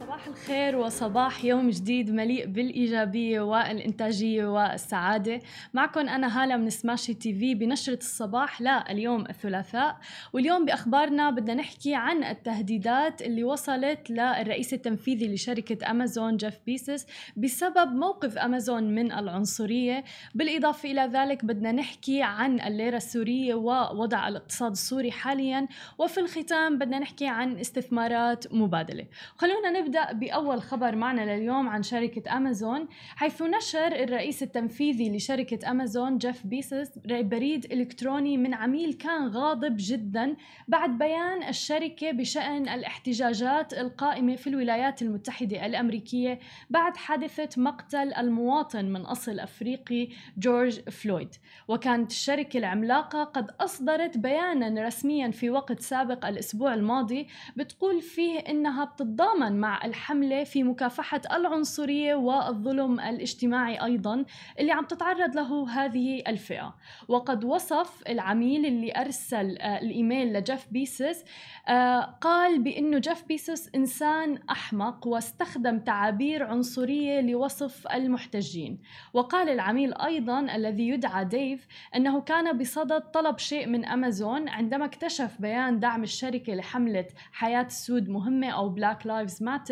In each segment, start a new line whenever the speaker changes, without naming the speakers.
صباح الخير وصباح يوم جديد مليء بالإيجابية والإنتاجية والسعادة. معكم أنا هالة من Smashi TV بنشرة الصباح لليوم الثلاثاء. واليوم بأخبارنا بدنا نحكي عن التهديدات اللي وصلت للرئيس التنفيذي لشركة أمازون جيف بيزوس بسبب موقف أمازون من العنصرية. بالإضافة إلى ذلك بدنا نحكي عن الليرة السورية ووضع الاقتصاد السوري حاليا. وفي الختام بدنا نحكي عن استثمارات مبادلة. خلونا نبدأ نبدأ بأول خبر معنا لليوم عن شركة أمازون حيث نشر الرئيس التنفيذي لشركة أمازون جيف بيزوس بريد إلكتروني من عميل كان غاضب جدا بعد بيان الشركة بشأن الاحتجاجات القائمة في الولايات المتحدة الأمريكية بعد حادثة مقتل المواطن من أصل أفريقي جورج فلويد. وكانت الشركة العملاقة قد أصدرت بيانا رسميا في وقت سابق الأسبوع الماضي بتقول فيه إنها بتتضامن مع الحملة في مكافحة العنصرية والظلم الاجتماعي أيضا اللي عم تتعرض له هذه الفئة. وقد وصف العميل اللي أرسل آه، الإيميل لجيف بيسس آه، قال بأنه جيف بيسوس إنسان أحمق واستخدم تعابير عنصرية لوصف المحتجين. وقال العميل أيضا الذي يدعى ديف أنه كان بصدد طلب شيء من أمازون عندما اكتشف بيان دعم الشركة لحملة حياة السود مهمة أو Black Lives Matter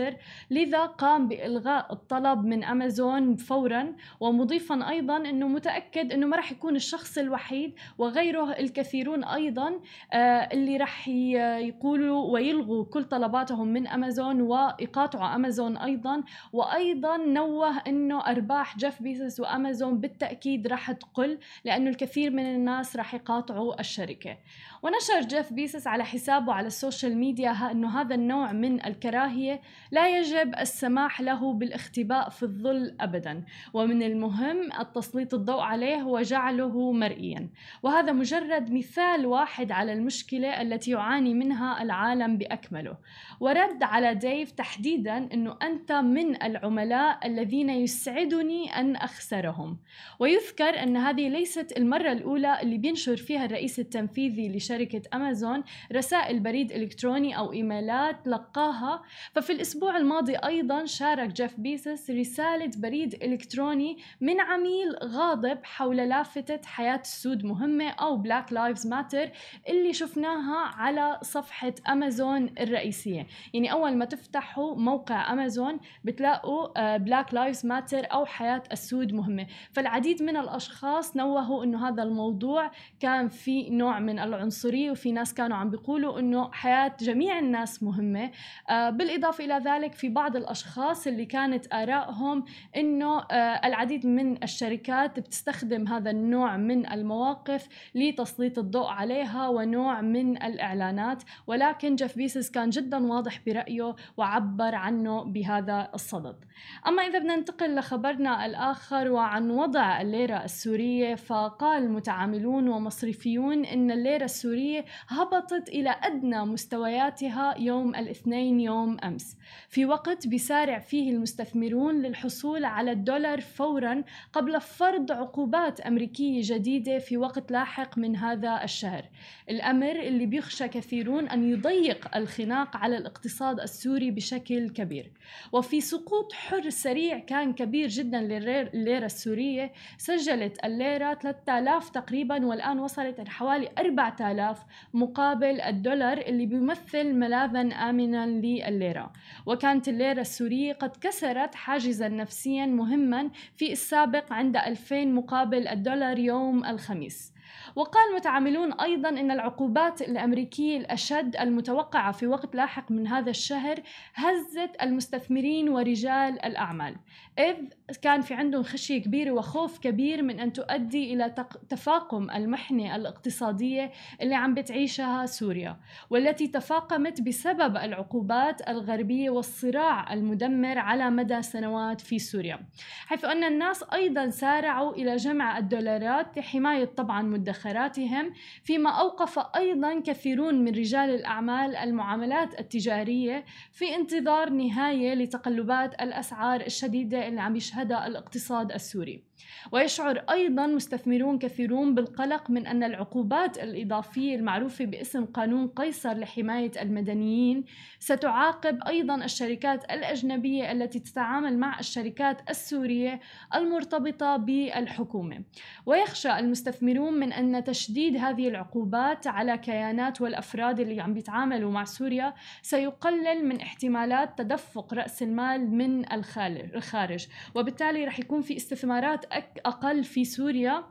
لذا قام بإلغاء الطلب من أمازون فورا ومضيفا أيضا أنه متأكد أنه ما راح يكون الشخص الوحيد وغيره الكثيرون أيضا آه، اللي راح يقولوا ويلغوا كل طلباتهم من أمازون ويقاطعوا أمازون أيضا. وأيضا نوه أنه أرباح جيف بيزوس وأمازون بالتأكيد راح تقل لأنه الكثير من الناس راح يقاطعوا الشركة. ونشر جيف بيزوس على حسابه على ال social media أنه هذا النوع من الكراهية لا يجب السماح له بالاختباء في الظل أبدا. ومن المهم التسليط الضوء عليه وجعله مرئيا. وهذا مجرد مثال واحد على المشكلة التي يعاني منها العالم بأكمله. ورد على ديف تحديدا أنه أنت من العملاء الذين يسعدني أن أخسرهم. ويذكر أن هذه ليست المرة الأولى اللي بينشر فيها الرئيس التنفيذي لشركة أمازون رسائل بريد إلكتروني أو إيميلات لقاها. ففي الأسبوع الماضي أيضا شارك جيف بيزوس رسالة بريد إلكتروني من عميل غاضب حول لافتة حياة السود مهمة أو Black Lives Matter اللي شفناها على صفحة أمازون الرئيسية. يعني أول ما تفتحوا موقع أمازون بتلاقوا Black Lives Matter أو حياة السود مهمة. فالعديد من الأشخاص نوهوا أنه هذا الموضوع كان في نوع من العنصرية وفي ناس كانوا عم بيقولوا أنه حياة جميع الناس مهمة. آه، بالإضافة إلى ذلك في بعض الأشخاص اللي كانت آرائهم أنه آه، العديد من الشركات بتستخدم هذا النوع من المواقف لتسليط الضوء عليها ونوع من الإعلانات ولكن جيف بيسس كان جدا واضح برأيه وعبر عنه بهذا الصدد. أما إذا بدنا ننتقل لخبرنا الآخر وعن وضع الليرة السورية فقال متعاملون ومصرفيون أن الليرة السورية هبطت إلى أدنى مستوياتها يوم الاثنين يوم أمس. في وقت بيسارع فيه المستثمرون للحصول على الدولار فورا قبل فرض عقوبات أمريكية جديدة في وقت لاحق من هذا الشهر. الأمر اللي بيخشى كثيرون أن يضيق الخناق على الاقتصاد السوري بشكل كبير. وفي سقوط حر سريع كان كبير جدا للليرة السورية. سجلت الليرة 3000 تقريبا والآن وصلت حوالي 4000 مقابل الدولار اللي بيمثل ملاذا آمنا لليرة. وكانت الليرة السورية قد كسرت حاجزا نفسيا مهما في السابق عند 2000 مقابل الدولار يوم الخميس. وقال متعاملون أيضا أن العقوبات الأمريكية الأشد المتوقعة في وقت لاحق من هذا الشهر هزت المستثمرين ورجال الأعمال. إذ كان في عندهم خشية كبيرة وخوف كبير من أن تؤدي إلى تفاقم المحنة الاقتصادية اللي عم بتعيشها سوريا والتي تفاقمت بسبب العقوبات الغربية والصراع المدمر على مدى سنوات في سوريا. حيث أن الناس أيضا سارعوا إلى جمع الدولارات لحماية طبعا مدخراتهم فيما أوقف أيضا كثيرون من رجال الأعمال المعاملات التجارية في انتظار نهاية لتقلبات الأسعار الشديدة اللي عم يشهدها الاقتصاد السوري. ويشعر أيضا مستثمرون كثيرون بالقلق من أن العقوبات الإضافية المعروفة باسم قانون قيصر لحماية المدنيين ستعاقب أيضا الشركات الأجنبية التي تتعامل مع الشركات السورية المرتبطة بالحكومة. ويخشى المستثمرون من أن تشديد هذه العقوبات على كيانات والأفراد اللي عم بيتعاملوا مع سوريا سيقلل من احتمالات تدفق رأس المال من الخارج. وبالتالي رح يكون في استثمارات أقل في سوريا.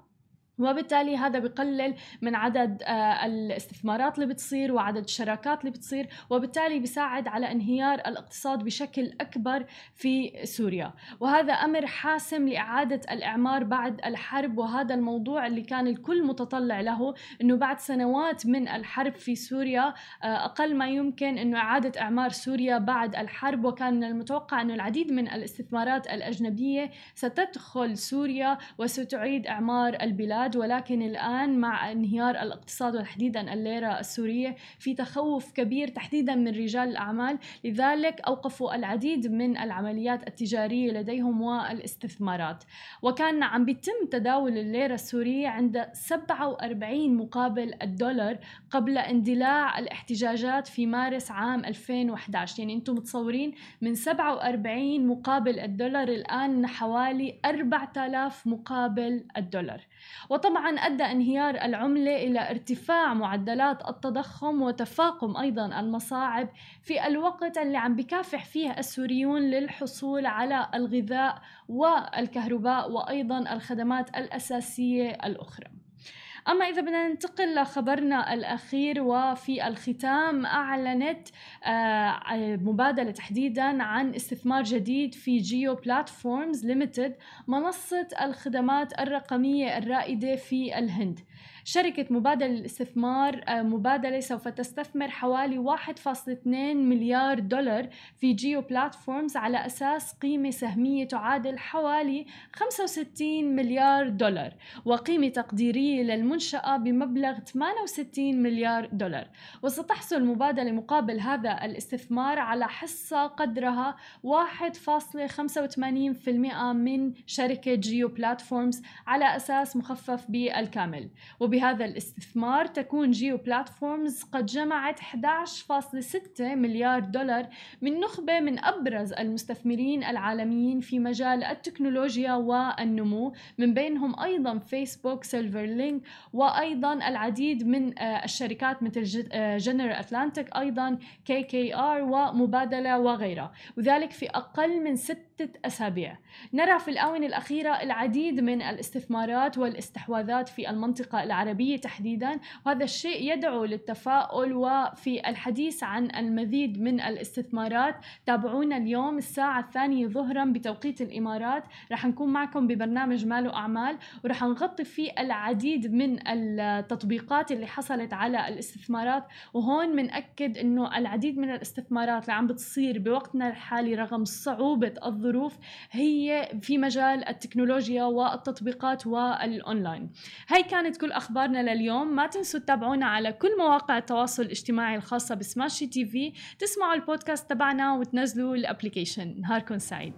وبالتالي هذا بقلل من عدد آه، الاستثمارات اللي بتصير وعدد الشراكات اللي بتصير وبالتالي بيساعد على انهيار الاقتصاد بشكل أكبر في سوريا. وهذا أمر حاسم لإعادة الإعمار بعد الحرب وهذا الموضوع اللي كان الكل متطلع له إنه بعد سنوات من الحرب في سوريا آه، أقل ما يمكن إنه إعادة إعمار سوريا بعد الحرب. وكان من المتوقع إنه العديد من الاستثمارات الأجنبية ستدخل سوريا وستعيد إعمار البلاد. الإنتاج ولكن الآن مع انهيار الاقتصاد وتحديدا الليرة السورية في تخوف كبير تحديدا من رجال الأعمال. لذلك أوقفوا العديد من العمليات التجارية لديهم والاستثمارات. وكان عم بيتم تداول الليرة السورية عند 47 مقابل الدولار قبل اندلاع الاحتجاجات في مارس عام 2011 يعني أنتم متصورين من 47 مقابل الدولار الآن حوالي 4000 مقابل الدولار. وطبعا أدى انهيار العملة إلى ارتفاع معدلات التضخم وتفاقم أيضا المصاعب في الوقت اللي عم بكافح فيه السوريون للحصول على الغذاء والكهرباء وأيضا الخدمات الأساسية الأخرى. أما إذا بدنا ننتقل لخبرنا الأخير وفي الختام أعلنت آه، مبادلة تحديدا عن استثمار جديد في Jio Platforms Limited منصة الخدمات الرقمية الرائدة في الهند. شركة مبادلة للاستثمار آه، مبادلة سوف تستثمر حوالي 1.2 مليار دولار في Jio Platforms على أساس قيمة سهمية تعادل حوالي 65 مليار دولار وقيمة تقديرية للمنشأة بمبلغ 68 مليار دولار. وستحصل المبادلة مقابل هذا الاستثمار على حصة قدرها 1.85% من شركة Jio Platforms على أساس مخفف بالكامل. وبهذا الاستثمار تكون Jio Platforms قد جمعت 11.6 مليار دولار من نخبة من أبرز المستثمرين العالميين في مجال التكنولوجيا والنمو من بينهم أيضا فيسبوك Silver Lake وأيضا العديد من آه، الشركات مثل General Atlantic أيضا KKR ومبادلة وغيرها. وذلك في أقل من ستة أسابيع. نرى في الآونة الأخيرة العديد من الاستثمارات والاستحواذات في المنطقة العربية تحديدا. وهذا الشيء يدعو للتفاؤل وفي الحديث عن المزيد من الاستثمارات تابعونا اليوم الساعة الثانية ظهرا بتوقيت الإمارات. رح نكون معكم ببرنامج مال وأعمال ورح نغطي فيه العديد من التطبيقات اللي حصلت على الاستثمارات. وهون بنأكد إنه العديد من الاستثمارات اللي عم بتصير بوقتنا الحالي رغم صعوبة الظروف هي في مجال التكنولوجيا والتطبيقات والأونلاين. هاي كانت كل أخبارنا لليوم. ما تنسوا تتابعونا على كل مواقع التواصل الاجتماعي الخاصة ب Smashi TV. تسمعوا البودكاست تبعنا وتنزلوا الأبليكيشن. نهاركم سعيد.